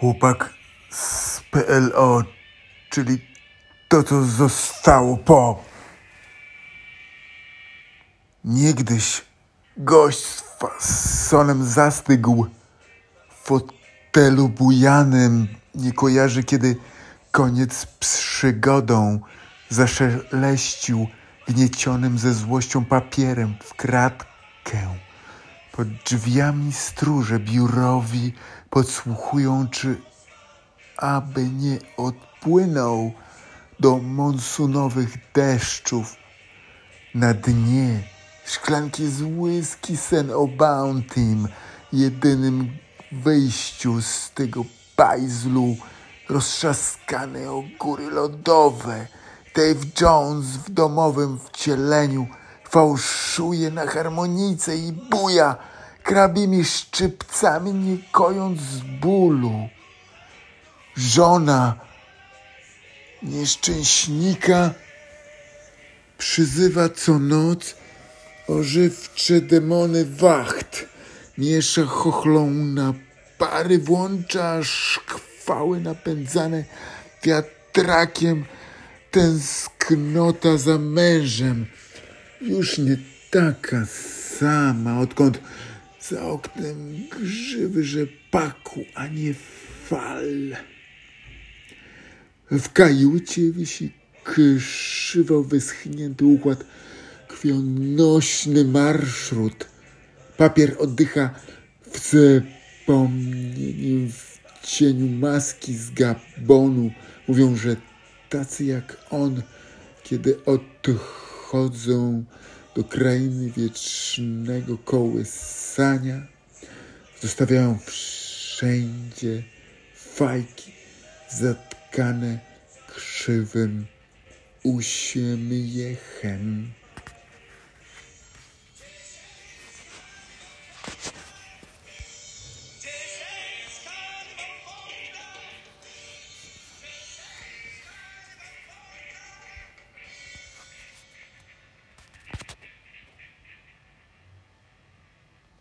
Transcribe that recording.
Chłopak z PLO, czyli to, co zostało po. Niegdyś gość z fasonem zastygł w fotelu bujanym. Nie kojarzy, kiedy koniec przygodą zaszeleścił gniecionym ze złością papierem w kratkę. Pod drzwiami stróże biurowi podsłuchują, czy aby nie odpłynął do monsunowych deszczów. Na dnie szklanki z whisky sen o Bountym, jedynym wyjściu z tego bajzlu, roztrzaskane o góry lodowe. Dave Jones w domowym wcieleniu fałszuje na harmonice i buja krabimi szczypcami, nie kojąc z bólu. Żona nieszczęśnika przyzywa co noc ożywcze demony wacht. Miesza chochlą na pary, włącza aż chwały napędzane wiatrakiem tęsknota za mężem. Już nie taka sama, odkąd za oknem grzywy rzepaku, a nie fal. W kajucie wisi krzywo wyschnięty układ, krwionośny marszrut. Papier oddycha w zapomnieniu w cieniu maski z Gabonu. Mówią, że tacy jak on, kiedy odchodzą do krainy wiecznego kołysania, zostawiają wszędzie fajki zatkane krzywym uśmiechem.